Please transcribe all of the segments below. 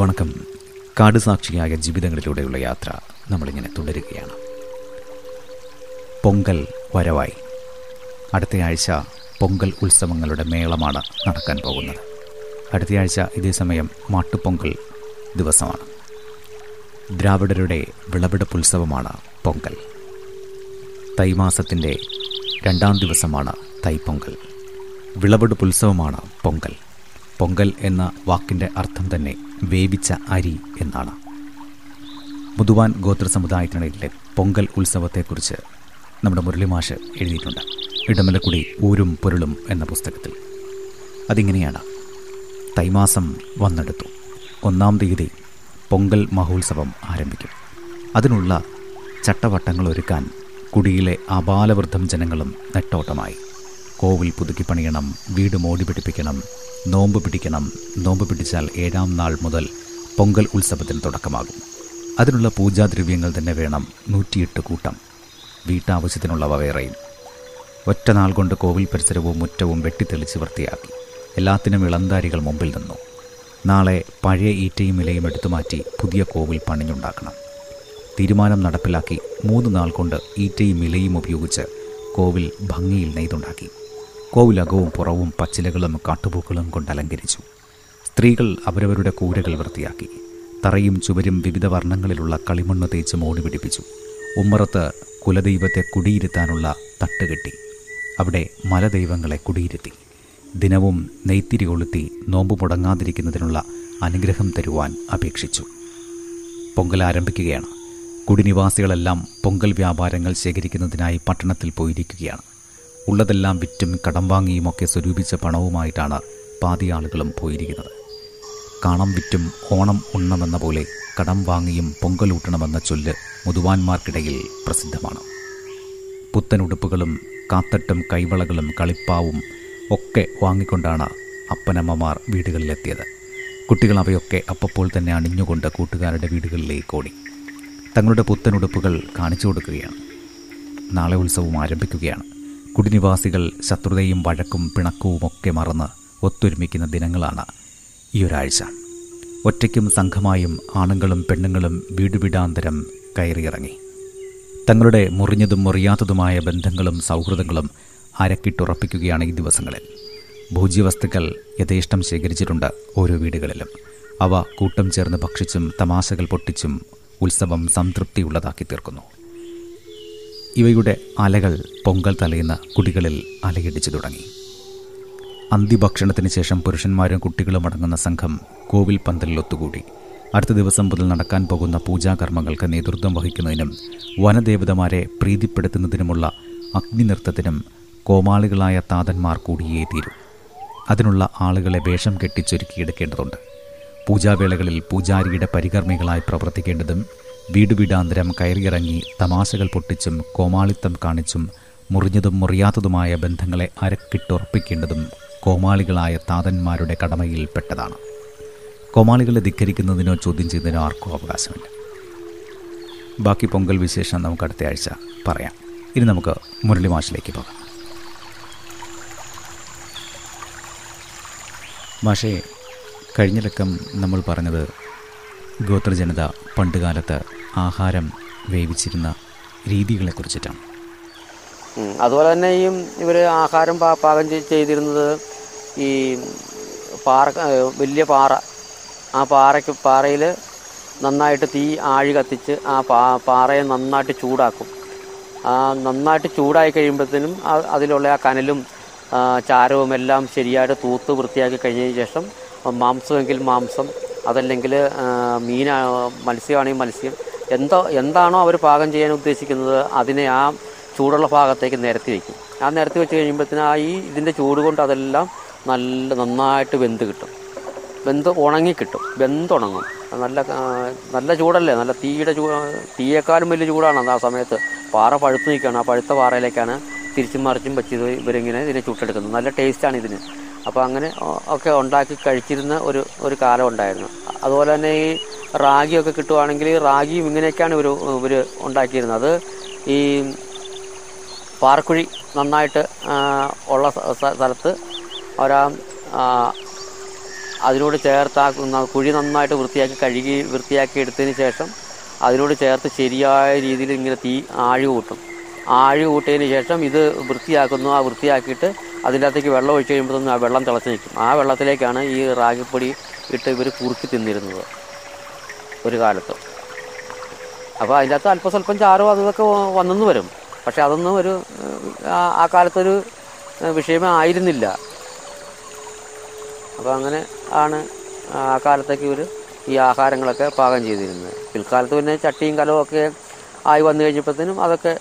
വണക്കം. കാട് സാക്ഷിയായ ജീവിതങ്ങളിലൂടെയുള്ള യാത്ര നമ്മളിങ്ങനെ തുടരുകയാണ്. പൊങ്കൽ വരവായി. അടുത്തയാഴ്ച പൊങ്കൽ ഉത്സവങ്ങളുടെ മേളമാണ് നടക്കാൻ പോകുന്നത്. അടുത്തയാഴ്ച ഇതേ സമയം മാട്ടുപൊങ്കൽ ദിവസമാണ്. ദ്രാവിഡരുടെ വിളവെടുപ്പ് ഉത്സവമാണ് പൊങ്കൽ. തൈമാസത്തിന്റെ രണ്ടാം ദിവസമാണ് തൈപ്പൊങ്കൽ വിളവെടുപ്പ് ഉത്സവമാണ് പൊങ്കൽ. പൊങ്കൽ എന്ന വാക്കിന്റെ അർത്ഥം തന്നെ വേവിച്ച അരി എന്നാണ്. മുതുവാൻ ഗോത്ര സമുദായത്തിനിടയിലെ പൊങ്കൽ ഉത്സവത്തെക്കുറിച്ച് നമ്മുടെ മുരളിമാഷ് എഴുതിയിട്ടുണ്ട്. ഇടമലക്കുടി ഊരും പൊരുളും എന്ന പുസ്തകത്തിൽ. അതിങ്ങനെയാണ്. തൈമാസം വന്നെടുത്തു. ഒന്നാം തീയതി പൊങ്കൽ മഹോത്സവം ആരംഭിക്കും. അതിനുള്ള ചട്ടവട്ടങ്ങൾ ഒരുക്കാൻ കുടിയിലെ അപാലവൃദ്ധം ജനങ്ങളും നെട്ടോട്ടമായി. കോവിൽ പുതുക്കി പണിയണം വീട് മോടി പിടിപ്പിക്കണം നോമ്പ് പിടിക്കണം. നോമ്പ് പിടിച്ചാൽ ഏഴാം നാൾ മുതൽ പൊങ്കൽ ഉത്സവത്തിന് തുടക്കമാകും. അതിനുള്ള പൂജാദ്രവ്യങ്ങൾ തന്നെ വേണം നൂറ്റിയെട്ട് കൂട്ടം. വീട്ടാവശ്യത്തിനുള്ളവ വേറെയും. ഒറ്റ നാൾ കൊണ്ട് കോവിൽ പരിസരവും മുറ്റവും വെട്ടിത്തെളിച്ച് വൃത്തിയാക്കി. എല്ലാത്തിനും ഇളന്താരികൾ മുമ്പിൽ നിന്നു. നാളെ പഴയ ഈറ്റയും ഇലയും എടുത്തു മാറ്റി പുതിയ കോവിൽ പണിഞ്ഞുണ്ടാക്കണം. തീരുമാനം നടപ്പിലാക്കി മൂന്ന് നാൾ കൊണ്ട് ഈറ്റയും ഇലയും ഉപയോഗിച്ച് കോവിൽ ഭംഗിയിൽ നെയ്തുണ്ടാക്കി. കോവിലകവും പുറവും പച്ചിലകളും കാട്ടുപൂക്കളും കൊണ്ട് അലങ്കരിച്ചു. സ്ത്രീകൾ അവരവരുടെ കൂരകൾ വൃത്തിയാക്കി. തറയും ചുവരും വിവിധ വർണങ്ങളിലുള്ള കളിമണ്ണ് തേച്ച് മോടി പിടിപ്പിച്ചു. ഉമ്മറത്ത് കുലദൈവത്തെ കുടിയിരുത്താനുള്ള തട്ട് കെട്ടി. അവിടെ മലദൈവങ്ങളെ കുടിയിരുത്തി. ദിനവും നെയ്ത്തിരി കൊളുത്തി നോമ്പ് മുടങ്ങാതിരിക്കുന്നതിനുള്ള അനുഗ്രഹം തരുവാൻ അപേക്ഷിച്ചു. പൊങ്കൽ ആരംഭിക്കുകയാണ്. കുടിനിവാസികളെല്ലാം പൊങ്കൽ വ്യാപാരങ്ങൾ ശേഖരിക്കുന്നതിനായി പട്ടണത്തിൽ പോയിരിക്കുകയാണ്. ഉള്ളതെല്ലാം വിറ്റും കടം വാങ്ങിയും ഒക്കെ സ്വരൂപിച്ച പണവുമായിട്ടാണ് പാതി ആളുകളും പോയിരിക്കുന്നത്. കാണം വിറ്റും ഓണം ഉണ്ണമെന്ന പോലെ കടം വാങ്ങിയും പൊങ്കലൂട്ടണമെന്ന ചൊല്ല് മുതുവാന്മാർക്കിടയിൽ പ്രസിദ്ധമാണ്. പുത്തൻ ഉടുപ്പുകളും കാത്തട്ടും കൈവളകളും കളിപ്പാവും ഒക്കെ വാങ്ങിക്കൊണ്ടാണ് അപ്പനമ്മമാർ വീടുകളിലെത്തിയത്. കുട്ടികൾ അവയൊക്കെ അപ്പപ്പോൾ തന്നെ അണിഞ്ഞുകൊണ്ട് കൂട്ടുകാരുടെ വീടുകളിലേക്ക് ഓടി. തങ്ങളുടെ പുത്തൻ ഉടുപ്പുകൾ കാണിച്ചു കൊടുക്കുകയാണ്. നാളെ ഉത്സവം ആരംഭിക്കുകയാണ്. കുടിനിവാസികൾ ശത്രുതയും വഴക്കും പിണക്കവും ഒക്കെ മറന്ന് ഒത്തൊരുമിക്കുന്ന ദിനങ്ങളാണ് ഈ ഒരാഴ്ച ഒറ്റയ്ക്കും സംഘമായും ആണുങ്ങളും പെണ്ണുങ്ങളും വീടുവിടാന്തരം കയറിയിറങ്ങി. തങ്ങളുടെ മുറിഞ്ഞതും മുറിയാത്തതുമായ ബന്ധങ്ങളും സൗഹൃദങ്ങളും അരക്കിട്ടുറപ്പിക്കുകയാണ് ഈ ദിവസങ്ങളിൽ. ഭോജ്യവസ്തുക്കൾ യഥേഷ്ടം ശേഖരിച്ചിട്ടുണ്ട് ഓരോ വീടുകളിലും. അവ കൂട്ടം ചേർന്ന് ഭക്ഷിച്ചും തമാശകൾ പൊട്ടിച്ചും ഉത്സവം സംതൃപ്തിയുള്ളതാക്കി തീർക്കുന്നു ഇവയുടെ അലകൾ പൊങ്കൽ തലയുന്ന കുടികളിൽ അലയടിച്ചു തുടങ്ങി. അന്തിഭക്ഷണത്തിന് ശേഷം പുരുഷന്മാരും കുട്ടികളും അടങ്ങുന്ന സംഘം കോവിൽ പന്തലിൽ ഒത്തുകൂടി. അടുത്ത ദിവസം മുതൽ നടക്കാൻ പോകുന്ന പൂജാകർമ്മങ്ങൾക്ക് നേതൃത്വം വഹിക്കുന്നതിനും വനദേവതമാരെ പ്രീതിപ്പെടുത്തുന്നതിനുമുള്ള അഗ്നിനൃത്തത്തിനും കോമാളികളായ താതന്മാർ കൂടിയേ തീരൂ അതിനുള്ള ആളുകളെ വേഷം കെട്ടിച്ചൊരുക്കിയെടുക്കേണ്ടതുണ്ട് പൂജാവേളകളിൽ പൂജാരിയുടെ പരികർമ്മികളായി പ്രവർത്തിക്കേണ്ടതും വീട് വീടാന്തരം കയറിയിറങ്ങി തമാശകൾ പൊട്ടിച്ചും കോമാളിത്തം കാണിച്ചും മുറിഞ്ഞതും മുറിയാത്തതുമായ ബന്ധങ്ങളെ അരക്കിട്ടുറപ്പിക്കേണ്ടതും കോമാളികളായ താതന്മാരുടെ കടമയിൽപ്പെട്ടതാണ് കോമാളികളെ ധിക്കരിക്കുന്നതിനോ ചോദ്യം ചെയ്യുന്നതിനോ ആർക്കും അവകാശമില്ല. ബാക്കി പൊങ്കൽ വിശേഷം നമുക്ക് അടുത്ത ആഴ്ച പറയാം. ഇനി നമുക്ക് മുരളി മാഷിലേക്ക് പോകാം. മാഷേ കഴിഞ്ഞ ലക്കം നമ്മൾ പറഞ്ഞത് ഗോത്രജനത പണ്ടുകാലത്ത് ആഹാരം വേവിച്ചിരുന്ന രീതികളെ കുറിച്ചിട്ടാണ്. അതുപോലെ തന്നെ ഈ ഇവർ ആഹാരം പാകം ചെയ്തിരുന്നത് ഈ പാറ വലിയ പാറ. ആ പാറയ്ക്ക് പാറയിൽ നന്നായിട്ട് തീ ആഴി കത്തിച്ച് ആ പാ പാറയെ നന്നായിട്ട് ചൂടാക്കും. ആ നന്നായിട്ട് ചൂടായി കഴിയുമ്പോഴത്തേനും അതിലുള്ള ആ കനലും ചാരവും എല്ലാം ശരിയായിട്ട് തൂത്ത് വൃത്തിയാക്കി കഴിഞ്ഞതിന് ശേഷം മാംസമെങ്കിൽ മാംസം അതല്ലെങ്കിൽ മീനാ മത്സ്യമാണെങ്കിൽ മത്സ്യം എന്തോ എന്താണോ അവർ പാകം ചെയ്യാൻ ഉദ്ദേശിക്കുന്നത് അതിനെ ആ ചൂടുള്ള ഭാഗത്തേക്ക് നിരത്തി വയ്ക്കും. ആ നിരത്തി വെച്ച് കഴിയുമ്പോഴത്തേന് ആ ഈ ഇതിന്റെ ചൂട് കൊണ്ട് അതെല്ലാം നല്ല നന്നായിട്ട് വെന്ത് കിട്ടും. വെന്ത് ഉണങ്ങി കിട്ടും. വെന്തുണങ്ങും. നല്ല നല്ല ചൂടല്ലേ? നല്ല തീയുടെ ചൂ തീയേക്കാളും വലിയ ചൂടാണ് ആ സമയത്ത്. പാറ പഴുത്ത് നിൽക്കുകയാണ്. ആ പഴുത്ത പാറയിലേക്കാണ് തിരിച്ചും മറിച്ചും വെച്ച് ഇവരിങ്ങനെ ഇതിനെ ചുട്ടെടുക്കുന്നത്. നല്ല ടേസ്റ്റാണ് ഇതിന്. അപ്പോൾ അങ്ങനെ ഒക്കെ ഉണ്ടാക്കി കഴിച്ചിരുന്ന ഒരു ഒരു കാലം ഉണ്ടായിരുന്നു. അതുപോലെ തന്നെ ഈ റാഗിയൊക്കെ കിട്ടുവാണെങ്കിൽ റാഗിയും ഇങ്ങനെയൊക്കെയാണ് ഇവർ ഇവർ ഉണ്ടാക്കിയിരുന്നത്. ഈ പാറക്കുഴി നന്നായിട്ട് ഉള്ള സ്ഥ- സ്ഥ- സ്ഥലത്ത് ഒരാ അതിനോട് ചേർത്ത് ആ കുഴി നന്നായിട്ട് വൃത്തിയാക്കി കഴുകി വൃത്തിയാക്കി എടുത്തതിന് ശേഷം അതിനോട് ചേർത്ത് ശരിയായ രീതിയിൽ ഇങ്ങനെ തീ ആഴി കൂട്ടും. ആഴി കൂട്ടിയതിന് ശേഷം ഇത് വൃത്തിയാക്കുന്നു. ആ വൃത്തിയാക്കിയിട്ട് അതിന്റെ അകത്തേക്ക് വെള്ളം ഒഴിച്ച് കഴിയുമ്പോഴത്തേക്കും ആ വെള്ളം തിളച്ച് നിൽക്കും. ആ വെള്ളത്തിലേക്കാണ് ഈ റാഗിപ്പൊടി ഇട്ട് ഇവർ കുറുക്കി തിന്നിരുന്നത്. ഒരു കാലത്ത്. അപ്പോൾ അതിന്റെ അകത്ത് അല്പം സ്വല്പം ചാറോ അതൊക്കെ വന്നെന്ന് വരും. പക്ഷെ അതൊന്നും ഒരു ആ- കാലത്തൊരു വിഷയമേ ആയിരുന്നില്ല. അപ്പോൾ അങ്ങനെ ആണ് ആ കാലത്തേക്ക് ഇവർ ഈ ആഹാരങ്ങളൊക്കെ പാകം ചെയ്തിരുന്നത്. പിൽക്കാലത്ത് പിന്നെ ചട്ടിയും കലവും ഒക്കെ ആയി വന്നു കഴിഞ്ഞപ്പോഴത്തേനും അതൊക്കെ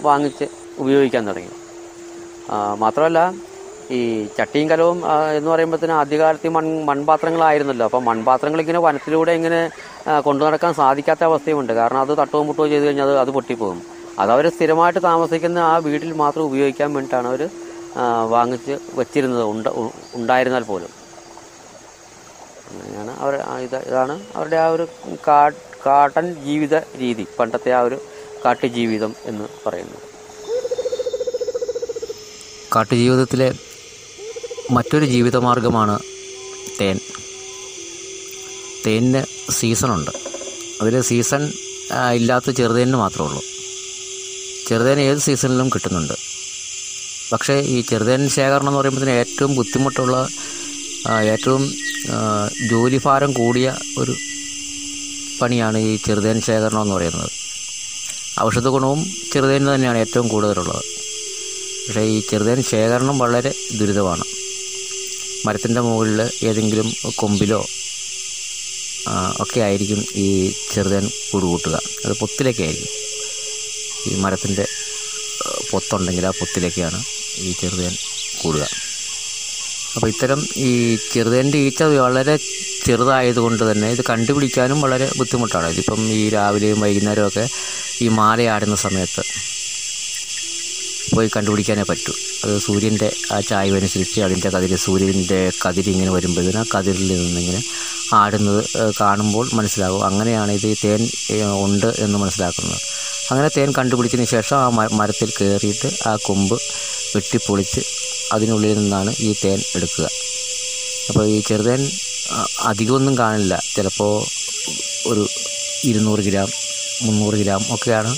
വാങ്ങിച്ച് ഉപയോഗിക്കാൻ തുടങ്ങി. മാത്രമല്ല ഈ ചട്ടിയും കലവും എന്ന് പറയുമ്പോഴത്തേന് ആദ്യകാലത്ത് മൺ മൺപാത്രങ്ങളായിരുന്നല്ലോ. അപ്പോൾ മൺപാത്രങ്ങൾ ഇങ്ങനെ വനത്തിലൂടെ ഇങ്ങനെ കൊണ്ടു നടക്കാൻ സാധിക്കാത്ത അവസ്ഥയുമുണ്ട്. കാരണം അത് തട്ടവും മുട്ടവും ചെയ്ത് കഴിഞ്ഞാൽ അത് പൊട്ടിപ്പോകും. അതവർ സ്ഥിരമായിട്ട് താമസിക്കുന്ന ആ വീട്ടിൽ മാത്രം ഉപയോഗിക്കാൻ വേണ്ടിയിട്ടാണ് അവർ വാങ്ങിച്ച് വെച്ചിരുന്നത്. ഉണ്ട ഉണ്ടായിരുന്നാൽ പോലും. അങ്ങനെയാണ് അവർ ഇത് ഇതാണ് അവരുടെ ആ ഒരു കാട്ടൻ ജീവിത രീതി. പണ്ടത്തെ ആ ഒരു കാട്ടുജീവിതം എന്ന് പറയുന്നത്. കാട്ടുജീവിതത്തിലെ മറ്റൊരു ജീവിതമാർഗമാണ് തേൻ. തേനിന് സീസണുണ്ട്. അതിൽ സീസൺ ഇല്ലാത്ത ചെറുതേനിന് മാത്രമേ ഉള്ളൂ. ചെറുതേൻ ഏത് സീസണിലും കിട്ടുന്നുണ്ട്. പക്ഷേ ഈ ചെറുതേൻ ശേഖരണം എന്ന് പറയുമ്പോഴത്തേന് ഏറ്റവും ബുദ്ധിമുട്ടുള്ള ഏറ്റവും ജോലിഭാരം കൂടിയ ഒരു പണിയാണ് ഈ ചെറുതേൻ ശേഖരണം എന്ന് പറയുന്നത്. ഔഷധ ഗുണവും ചെറുതേനിന് തന്നെയാണ് ഏറ്റവും കൂടുതലുള്ളത്. പക്ഷേ ഈ ചെറുതേൻ ശേഖരണം വളരെ ദുരിതമാണ്. മരത്തിന്റെ മുകളിൽ ഏതെങ്കിലും കൊമ്പിലോ ഒക്കെ ആയിരിക്കും ഈ ചെറുതേൻ കൂട് കൂട്ടുക അത് പൊത്തിലൊക്കെ ആയിരിക്കും ഈ മരത്തിന്റെ പൊത്തുണ്ടെങ്കിൽ ആ പൊത്തിലൊക്കെയാണ് ഈ ചെറുതേൻ കൂടുക. അപ്പോൾ ഇത്തരം ഈ ചെറുതേന്റെ ഈച്ച വളരെ ചെറുതായതുകൊണ്ട് തന്നെ ഇത് കണ്ടുപിടിക്കാനും വളരെ ബുദ്ധിമുട്ടാണ്. ഇതിപ്പം ഈ രാവിലെയും വൈകുന്നേരമൊക്കെ ഈ മാലയാടുന്ന സമയത്ത് പോയി കണ്ടുപിടിക്കാനേ പറ്റൂ. അത് സൂര്യന്റെ ആ ചായവനുസരിച്ച് അതിന്റെ കതിര് സൂര്യന്റെ കതിരിങ്ങനെ വരുമ്പോഴത്തേന് ആ കതിരിൽ നിന്നിങ്ങനെ ആടുന്നത് കാണുമ്പോൾ മനസ്സിലാകും. അങ്ങനെയാണ് ഇത് തേൻ ഉണ്ട് എന്ന് മനസ്സിലാക്കുന്നത്. അങ്ങനെ തേൻ കണ്ടുപിടിച്ചതിന് ശേഷം ആ മരത്തിൽ കയറിയിട്ട് ആ കൊമ്പ് വെട്ടിപ്പൊളിച്ച് അതിനുള്ളിൽ നിന്നാണ് ഈ തേൻ എടുക്കുക. അപ്പോൾ ഈ ചെറുതേൻ അധികമൊന്നും കാണില്ല. ചിലപ്പോൾ ഒരു ഇരുന്നൂറ് ഗ്രാം മുന്നൂറ് ഗ്രാം ഒക്കെയാണ്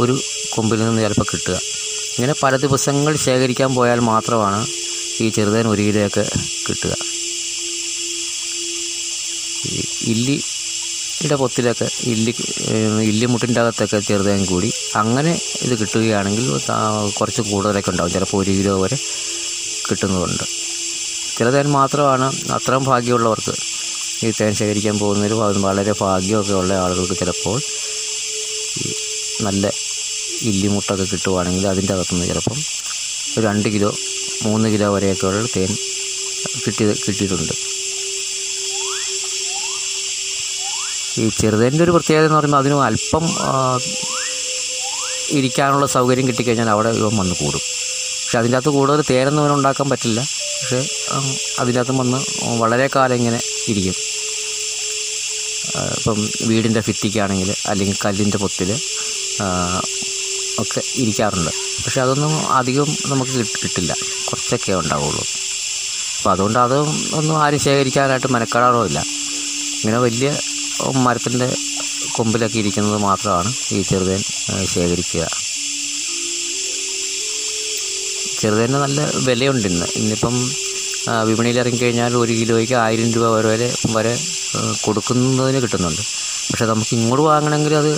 ഒരു കൊമ്പിൽ നിന്ന് ചിലപ്പോൾ കിട്ടുക. ഇങ്ങനെ പല ദിവസങ്ങൾ ശേഖരിക്കാൻ പോയാൽ മാത്രമാണ് ഈ ചെറുതേൻ ഒരു കിട്ടുക. ഈ ഇല്ലിയുടെ പൊത്തിലൊക്കെ ഇല്ലി ഇല്ലിമുട്ടിന്റെ അകത്തൊക്കെ ചെറുതേൻ കൂടി അങ്ങനെ ഇത് കിട്ടുകയാണെങ്കിൽ കുറച്ച് കൂടുതലൊക്കെ ഉണ്ടാവും. ചിലപ്പോൾ ഒരു കിലോ വരെ കിട്ടുന്നതുണ്ട് ചില മാത്രമാണ് അത്രയും ഭാഗ്യമുള്ളവർക്ക് ഈ തേൻ ശേഖരിക്കാൻ പോകുന്നതിൽ വളരെ ഭാഗ്യമൊക്കെ ഉള്ള ആളുകൾക്ക് ചിലപ്പോൾ നല്ല ഇല്ലിമുട്ടൊക്കെ കിട്ടുവാണെങ്കിൽ അതിന്റെ അകത്തുനിന്ന് ചിലപ്പം ഒരു രണ്ട് കിലോ മൂന്ന് കിലോ വരെയൊക്കെ ഉള്ള തേൻ കിട്ടി കിട്ടിയിട്ടുണ്ട്. ഈ ചെറുതേന്റെ ഒരു പ്രത്യേകത എന്ന് പറയുമ്പോൾ അതിന് അല്പം ഇരിക്കാനുള്ള സൗകര്യം കിട്ടിക്കഴിഞ്ഞാൽ അവിടെ ഇവൻ വന്ന് കൂടും. പക്ഷെ അതിന്റെ അകത്ത് കൂടുതൽ തേനൊന്നും ഇവന് ഉണ്ടാക്കാൻ പറ്റില്ല. പക്ഷേ അതിന്റെ അകത്തും വന്ന് വളരെ കാലം ഇങ്ങനെ ഇരിക്കും. ഇപ്പം വീടിന്റെ ഭിത്തിക്കാണെങ്കിൽ അല്ലെങ്കിൽ കല്ലിന്റെ പൊത്തിൽ ഒക്കെ ഇരിക്കാറുണ്ട്. പക്ഷെ അതൊന്നും അധികം നമുക്ക് കിട്ട്- കിട്ടില്ല. കുറച്ചൊക്കെ ഉണ്ടാവുള്ളൂ. അപ്പോൾ അതുകൊണ്ട് അത് ഒന്നും ആരും ശേഖരിക്കാനായിട്ട് മെനക്കെടാറുമില്ല ഇങ്ങനെ വലിയ മരത്തിന്റെ കൊമ്പിലൊക്കെ ഇരിക്കുന്നത് മാത്രമാണ് ഈ ചെറുതേൻ ശേഖരിക്കുക. ചെറുതേന് നല്ല വിലയുണ്ട് ഇന്ന്. ഇന്നിപ്പം വിപണിയിൽ ഇറങ്ങിക്കഴിഞ്ഞാൽ ഒരു കിലോയ്ക്ക് ആയിരം രൂപ വരെ വരെ കൊടുക്കുന്നതിന് കിട്ടുന്നുണ്ട്. പക്ഷേ നമുക്ക് ഇങ്ങോട്ട് വാങ്ങണമെങ്കിൽ അത്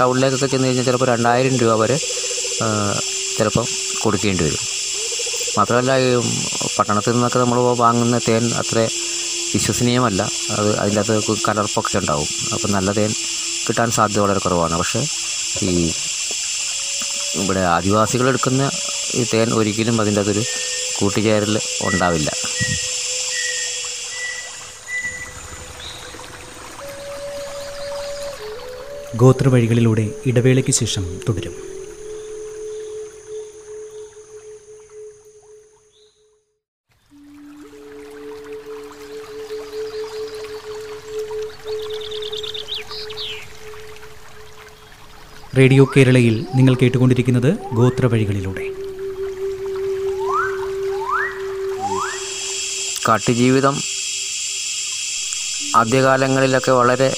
ടൗണിലേക്കൊക്കെ ചെന്ന് കഴിഞ്ഞാൽ ചിലപ്പോൾ രണ്ടായിരം രൂപ വരെ ചിലപ്പം കൊടുക്കേണ്ടി വരും. മാത്രമല്ല ഈ പട്ടണത്തിൽ നിന്നൊക്കെ നമ്മൾ വാങ്ങുന്ന തേൻ അത്ര വിശ്വസനീയമല്ല. അത് അതിന്റെ അകത്ത് കലർപ്പൊക്കെ ഉണ്ടാവും. അപ്പോൾ നല്ല തേൻ കിട്ടാൻ സാധ്യത വളരെ കുറവാണ്. പക്ഷേ ഈ ഇവിടെ ആദിവാസികൾ എടുക്കുന്ന ഈ തേൻ ഒരിക്കലും അതിന്റെ അകത്തൊരു കൂട്ടുചേരൽ ഉണ്ടാവില്ല. ഗോത്രവഴികളിലൂടെ ഇടവേളയ്ക്ക് ശേഷം തുടരും. റേഡിയോ കേരളയിൽ നിങ്ങൾ കേട്ടുകൊണ്ടിരിക്കുന്നത് ഗോത്രവഴികളിലൂടെ. കാട്ടുജീവിതം ആദ്യകാലങ്ങളിലൊക്കെ വളരെ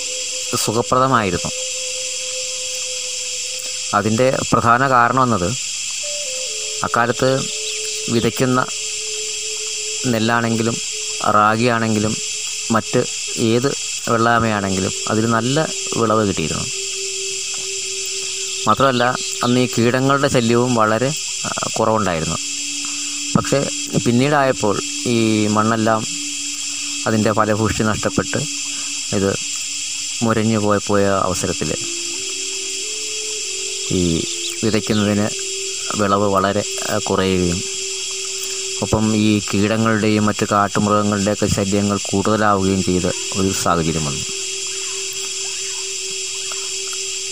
സുഖപ്രദമായിരുന്നു. അതിന്റെ പ്രധാന കാരണം എന്നത് അക്കാലത്ത് വിതയ്ക്കുന്ന നെല്ലാണെങ്കിലും റാഗിയാണെങ്കിലും മറ്റ് ഏത് വെള്ളാമയാണെങ്കിലും അതിൽ നല്ല വിളവ് കിട്ടിയിരുന്നു. മാത്രമല്ല അന്ന് ഈ കീടങ്ങളുടെ ശല്യവും വളരെ കുറവുണ്ടായിരുന്നു. പക്ഷേ പിന്നീടായപ്പോൾ ഈ മണ്ണെല്ലാം അതിന്റെ ഫലഭൂഷ്ടി നഷ്ടപ്പെട്ട് ഇത് മുരഞ്ഞു പോയ പോയ അവസരത്തിൽ ഈ വിതയ്ക്കുന്നതിന് വിളവ് വളരെ കുറയുകയും. ഒപ്പം ഈ കീടങ്ങളുടെയും മറ്റ് കാട്ടുമൃഗങ്ങളുടെയൊക്കെ ശല്യങ്ങൾ കൂടുതലാവുകയും ചെയ്ത ഒരു സാഹചര്യം വന്നു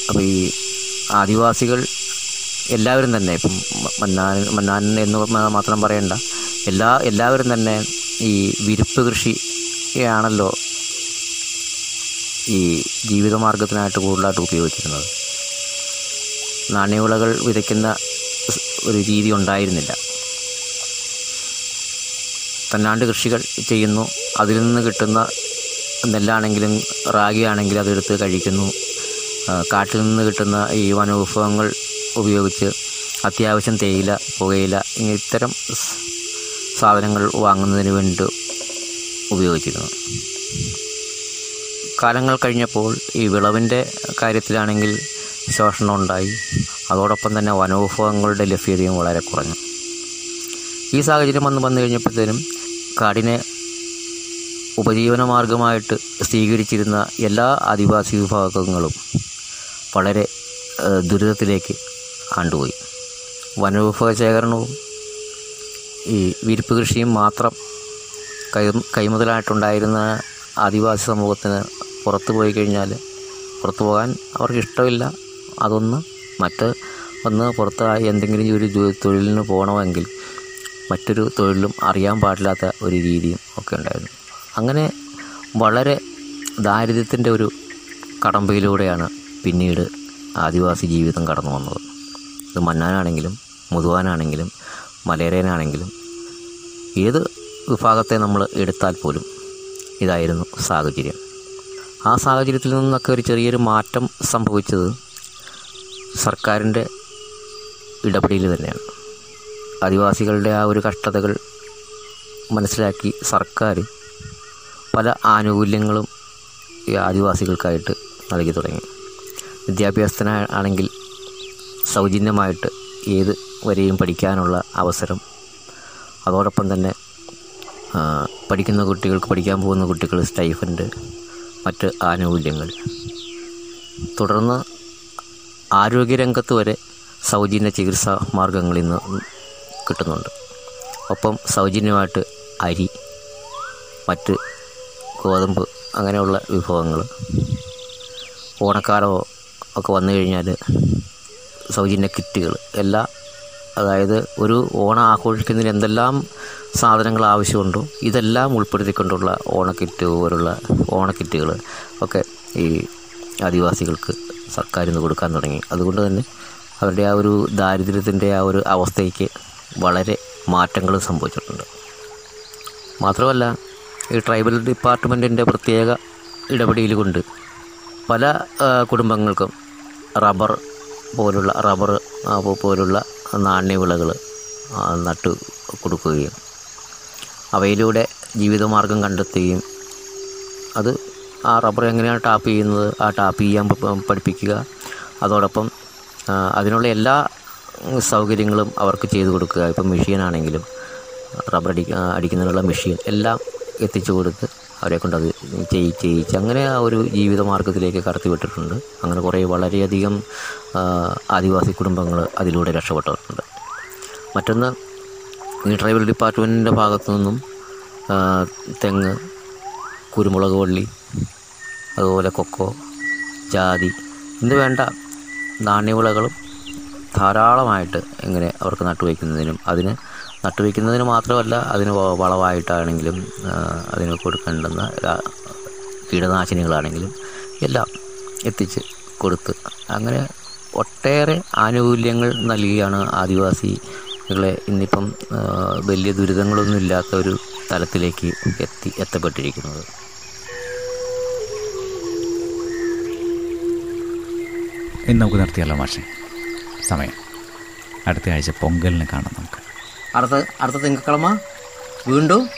അപ്പോൾ ഈ ആദിവാസികൾ എല്ലാവരും തന്നെ ഇപ്പം മന്നാൻ മന്നാൻ എന്ന് മാത്രം പറയണ്ട എല്ലാ എല്ലാവരും തന്നെ ഈ വിരിപ്പ് കൃഷിയാണല്ലോ ഈ ജീവിതമാർഗത്തിനായിട്ട് കൂടുതലായിട്ട് ഉപയോഗിച്ചിരുന്നത്. നാണ്യവിളകൾ വിതയ്ക്കുന്ന ഒരു രീതി ഉണ്ടായിരുന്നില്ല. തന്നാണ്ട് കൃഷികൾ ചെയ്യുന്നു. അതിൽ നിന്ന് കിട്ടുന്ന നെല്ലാണെങ്കിലും റാഗിയാണെങ്കിലും അതെടുത്ത് കഴിക്കുന്നു. കാട്ടിൽ നിന്ന് കിട്ടുന്ന ഈ വനവിഭവങ്ങൾ ഉപയോഗിച്ച് അത്യാവശ്യം തേയില പുകയില ഇത്തരം സാധനങ്ങൾ വാങ്ങുന്നതിന് വേണ്ടി ഉപയോഗിച്ചിരുന്നു. കാലങ്ങൾ കഴിഞ്ഞപ്പോൾ ഈ വിളവിന്റെ കാര്യത്തിലാണെങ്കിൽ ശോഷണം ഉണ്ടായി. അതോടൊപ്പം തന്നെ വനവിഭവങ്ങളുടെ ലഭ്യതയും വളരെ കുറഞ്ഞു. ഈ സാഹചര്യം വന്ന് വന്നു കഴിഞ്ഞപ്പോഴത്തേനും കാടിനെ ഉപജീവന മാർഗമായിട്ട് സ്വീകരിച്ചിരുന്ന എല്ലാ ആദിവാസി വിഭാഗങ്ങളും വളരെ ദുരിതത്തിലേക്ക് കണ്ടുപോയി. വനവിഭവ ശേഖരണവും ഈ വിരിപ്പ് കൃഷിയും മാത്രം കൈ കൈമുതലായിട്ടുണ്ടായിരുന്ന ആദിവാസി സമൂഹത്തിന് പുറത്തു പോയി കഴിഞ്ഞാൽ പുറത്തു പോകാൻ അവർക്ക് ഇഷ്ടമില്ല അതൊന്ന് മറ്റ് ഒന്ന് പുറത്ത് എന്തെങ്കിലും ഒരു തൊഴിലിന് പോകണമെങ്കിൽ മറ്റൊരു തൊഴിലും അറിയാൻ പാടില്ലാത്ത ഒരു രീതിയും ഒക്കെ ഉണ്ടായിരുന്നു. അങ്ങനെ വളരെ ദാരിദ്ര്യത്തിന്റെ ഒരു കടമ്പയിലൂടെയാണ് പിന്നീട് ആദിവാസി ജീവിതം കടന്നു വന്നത്. ഇത് മന്നാനാണെങ്കിലും മുതുവാനാണെങ്കിലും മലേറിയനാണെങ്കിലും ഏത് വിഭാഗത്തെ നമ്മൾ എടുത്താൽ പോലും ഇതായിരുന്നു സാഹചര്യം. ആ സാഹചര്യത്തിൽ നിന്നൊക്കെ ഒരു ചെറിയൊരു മാറ്റം സംഭവിച്ചത് സർക്കാരിന്റെ ഇടപെടലിൽ തന്നെയാണ്. ആദിവാസികളുടെ ആ ഒരു കഷ്ടതകൾ മനസ്സിലാക്കി സർക്കാർ പല ആനുകൂല്യങ്ങളും ഈ ആദിവാസികൾക്കായിട്ട് നൽകി തുടങ്ങി. വിദ്യാഭ്യാസത്തിന് ആണെങ്കിൽ സൗജന്യമായിട്ട് ഏത് വരെയും പഠിക്കാനുള്ള അവസരം അതോടൊപ്പം തന്നെ പഠിക്കുന്ന കുട്ടികൾക്ക് പഠിക്കാൻ പോകുന്ന കുട്ടികൾ സ്റ്റൈഫൻഡ് മറ്റ് ആനുകൂല്യങ്ങൾ. തുടർന്ന് ആരോഗ്യരംഗത്ത് വരെ സൗജന്യ ചികിത്സാ മാർഗങ്ങൾ ഇന്ന് കിട്ടുന്നുണ്ട്. ഒപ്പം സൗജന്യമായിട്ട് അരി മറ്റ് ഗോതമ്പ് അങ്ങനെയുള്ള വിഭവങ്ങൾ ഓണക്കാലമോ ഒക്കെ വന്നു കഴിഞ്ഞാൽ സൗജന്യ കിറ്റുകൾ എല്ലാ അതായത് ഒരു ഓണം ആഘോഷിക്കുന്നതിന് എന്തെല്ലാം സാധനങ്ങൾ ആവശ്യമുണ്ടോ ഇതെല്ലാം ഉൾപ്പെടുത്തിക്കൊണ്ടുള്ള ഓണക്കിറ്റ് പോലുള്ള ഓണക്കിറ്റുകൾ ഒക്കെ ഈ ആദിവാസികൾക്ക് സർക്കാർ ഇന്ന് കൊടുക്കാൻ തുടങ്ങി. അതുകൊണ്ട് തന്നെ അവരുടെ ആ ഒരു ദാരിദ്ര്യത്തിന്റെ ആ ഒരു അവസ്ഥയ്ക്ക് വളരെ മാറ്റങ്ങൾ സംഭവിച്ചിട്ടുണ്ട്. മാത്രമല്ല ഈ ട്രൈബൽ ഡിപ്പാർട്ട്മെന്റിന്റെ പ്രത്യേക ഇടപെടൽ കൊണ്ട് പല കുടുംബങ്ങൾക്കും റബ്ബർ പോലുള്ള റബ്ബർ പോലുള്ള നാണ്യവിളകൾ നട്ടു കൊടുക്കുകയും അവയിലൂടെ ജീവിതമാർഗം കണ്ടെത്തുകയും അത് ആ റബ്ബർ എങ്ങനെയാണ് ടാപ്പ് ചെയ്യുന്നത്? ആ ടാപ്പ് ചെയ്യാൻ പഠിപ്പിക്കുക. അതോടൊപ്പം അതിനുള്ള എല്ലാ സൗകര്യങ്ങളും അവർക്ക് ചെയ്തു കൊടുക്കുക. ഇപ്പം മെഷീനാണെങ്കിലും റബ്ബർ അടി അടിക്കുന്നതിനുള്ള മെഷീൻ എല്ലാം എത്തിച്ചു കൊടുത്ത് അവരെ കൊണ്ട് അത് ചെയ്യി ചെയ്യിച്ച് അങ്ങനെ ആ ഒരു ജീവിത മാർഗത്തിലേക്ക് കടത്തിവിട്ടിട്ടുണ്ട്. അങ്ങനെ കുറേ വളരെയധികം ആദിവാസി കുടുംബങ്ങൾ അതിലൂടെ രക്ഷപ്പെട്ടിട്ടുണ്ട് മറ്റൊന്ന് ഈ ട്രൈബൽ ഡിപ്പാർട്ട്മെന്റിന്റെ ഭാഗത്തു നിന്നും തെങ്ങ് കുരുമുളക് വള്ളി അതുപോലെ കൊക്കോ ജാതി ഇന്ന് വേണ്ട നാണ്യവിളകളും ധാരാളമായിട്ട് എങ്ങനെ അവർക്ക് നട്ടുവയ്ക്കുന്നതിനും അതിന് നട്ടുവയ്ക്കുന്നതിന് മാത്രമല്ല അതിന് വളവായിട്ടാണെങ്കിലും അതിന് കൊടുക്കേണ്ടുന്ന കീടനാശിനികളാണെങ്കിലും എല്ലാം എത്തിച്ച് കൊടുത്ത് അങ്ങനെ ഒട്ടേറെ ആനുകൂല്യങ്ങൾ നൽകിയാണ് ആദിവാസികളെ ഇന്നിപ്പം വലിയ ദുരിതങ്ങളൊന്നും ഇല്ലാത്ത ഒരു തലത്തിലേക്ക് എത്തി എത്തപ്പെട്ടിരിക്കുന്നത്. ഇന്ന് നമുക്ക് നിർത്തിയല്ലോ മാഷെ? സമയം. അടുത്ത ആഴ്ച പൊങ്കലിന് കാണാം നമുക്ക്. അടുത്ത അടുത്ത തിങ്കളമ വീണ്ടും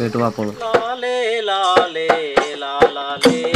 കേട്ടുവാപ്പോളൂ ഗോത്ര